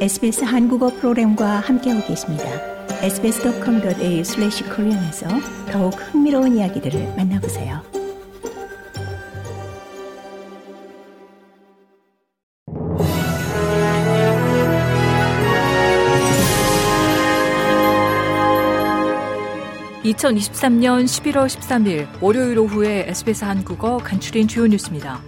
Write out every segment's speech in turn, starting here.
SBS 한국어 프로그램과 함께하고 계십니다. sbs.com.au/korean에서 더욱 흥미로운 이야기들을 만나보세요. (2023년 11월 13일) 월요일 오후에 SBS 한국어 간추린 주요 뉴스입니다.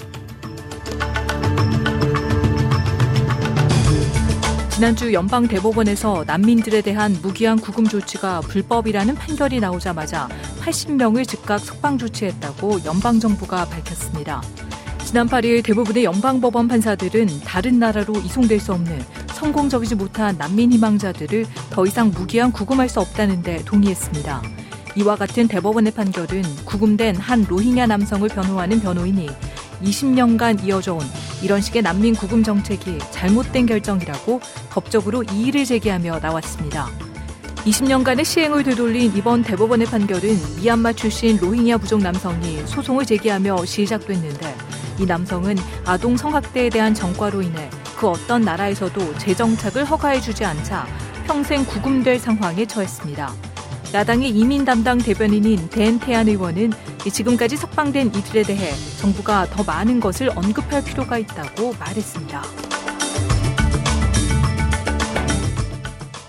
지난주 연방 대법원에서 난민들에 대한 무기한 구금 조치가 불법이라는 판결이 나오자마자 80명을 즉각 석방 조치했다고 연방 정부가 밝혔습니다. 지난 8일 대부분의 연방법원 판사들은 다른 나라로 이송될 수 없는 성공적이지 못한 난민 희망자들을 더 이상 무기한 구금할 수 없다는 데 동의했습니다. 이와 같은 대법원의 판결은 구금된 한 로힝야 남성을 변호하는 변호인이 20년간 이어져 온 이런 식의 난민 구금 정책이 잘못된 결정이라고 법적으로 이의를 제기하며 나왔습니다. 20년간의 시행을 되돌린 이번 대법원의 판결은 미얀마 출신 로힝야 부족 남성이 소송을 제기하며 시작됐는데 이 남성은 아동 성학대에 대한 전과로 인해 그 어떤 나라에서도 재정착을 허가해주지 않자 평생 구금될 상황에 처했습니다. 야당의 이민 담당 대변인인 댄 태안 의원은 지금까지 석방된 이들에 대해 정부가 더 많은 것을 언급할 필요가 있다고 말했습니다.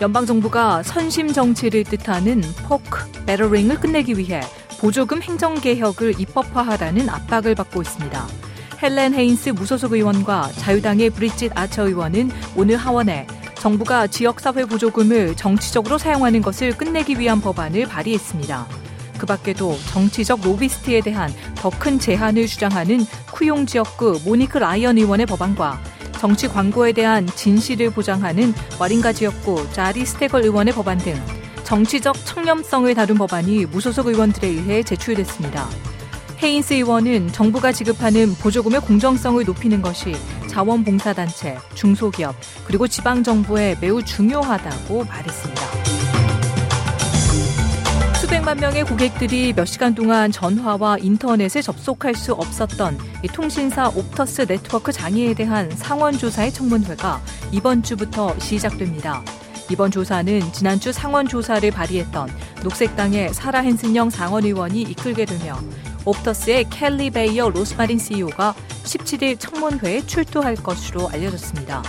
연방정부가 선심 정치를 뜻하는 포크 배러링을 끝내기 위해 보조금 행정개혁을 입법화하라는 압박을 받고 있습니다. 헬렌 헤인스 무소속 의원과 자유당의 브리짓 아처 의원은 오늘 하원에 정부가 지역사회 보조금을 정치적으로 사용하는 것을 끝내기 위한 법안을 발의했습니다. 그 밖에도 정치적 로비스트에 대한 더 큰 제한을 주장하는 쿠용 지역구 모니크 라이언 의원의 법안과 정치 광고에 대한 진실을 보장하는 와링가 지역구 자리 스테걸 의원의 법안 등 정치적 청렴성을 다룬 법안이 무소속 의원들에 의해 제출됐습니다. 헤인스 의원은 정부가 지급하는 보조금의 공정성을 높이는 것이 자원봉사단체, 중소기업, 그리고 지방정부에 매우 중요하다고 말했습니다. 수백만 명의 고객들이 몇 시간 동안 전화와 인터넷에 접속할 수 없었던 통신사 옵터스 네트워크 장애에 대한 상원조사의 청문회가 이번 주부터 시작됩니다. 이번 조사는 지난주 상원조사를 발의했던 녹색당의 사라 헨슨영 상원의원이 이끌게 되며 옵터스의 켈리 베이어 로스마린 CEO가 17일 청문회에 출두할 것으로 알려졌습니다.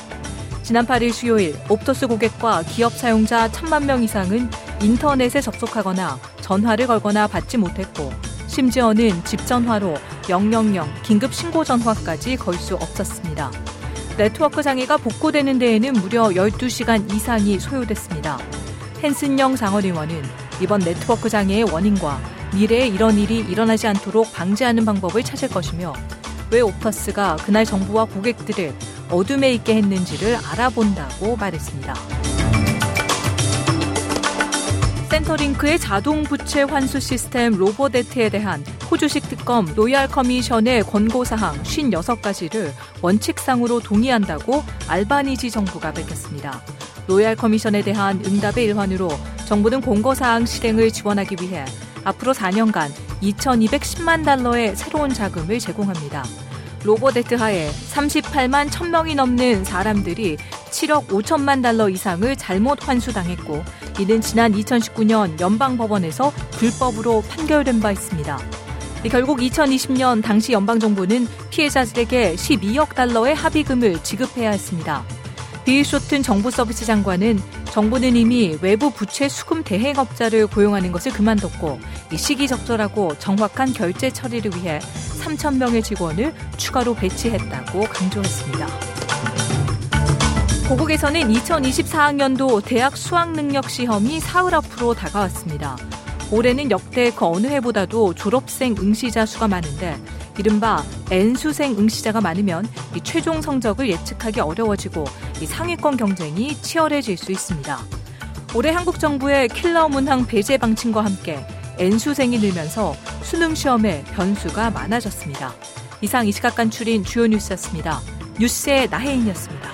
지난 8일 수요일 옵터스 고객과 기업 사용자 1천만 명 이상은 인터넷에 접속하거나 전화를 걸거나 받지 못했고 심지어는 집 전화로 000 긴급 신고 전화까지 걸 수 없었습니다. 네트워크 장애가 복구되는 데에는 무려 12시간 이상이 소요됐습니다. 헨슨영 상원의원은 이번 네트워크 장애의 원인과 미래에 이런 일이 일어나지 않도록 방지하는 방법을 찾을 것이며 왜 옵터스가 그날 정부와 고객들을 어둠에 있게 했는지를 알아본다고 말했습니다. 센터링크의 자동 부채 환수 시스템 Robodebt에 대한 호주식 특검 Royal Commission의 권고사항 56가지를 원칙상으로 동의한다고 알바니지 정부가 밝혔습니다. Royal Commission에 대한 응답의 일환으로 정부는 권고사항 실행을 지원하기 위해 앞으로 4년간 2,210만 달러의 새로운 자금을 제공합니다. Robodebt 하에 38만 1000명이 넘는 사람들이 7억 5천만 달러 이상을 잘못 환수당했고 이는 지난 2019년 연방법원에서 불법으로 판결된 바 있습니다. 결국 2020년 당시 연방정부는 피해자들에게 12억 달러의 합의금을 지급해야 했습니다. 빌 쇼튼 정부 서비스 장관은 정부는 이미 외부 부채 수금 대행업자를 고용하는 것을 그만뒀고 시기적절하고 정확한 결제 처리를 위해 3천 명의 직원을 추가로 배치했다고 강조했습니다. 고국에서는 2024학년도 대학 수학능력 시험이 사흘 앞으로 다가왔습니다. 올해는 역대 그 어느 해보다도 졸업생 응시자 수가 많은데 이른바 N수생 응시자가 많으면 최종 성적을 예측하기 어려워지고 상위권 경쟁이 치열해질 수 있습니다. 올해 한국 정부의 킬러 문항 배제 방침과 함께 N수생이 늘면서 수능 시험에 변수가 많아졌습니다. 이상 이 시각 간출인 주요 뉴스였습니다. 뉴스의 나혜인이었습니다.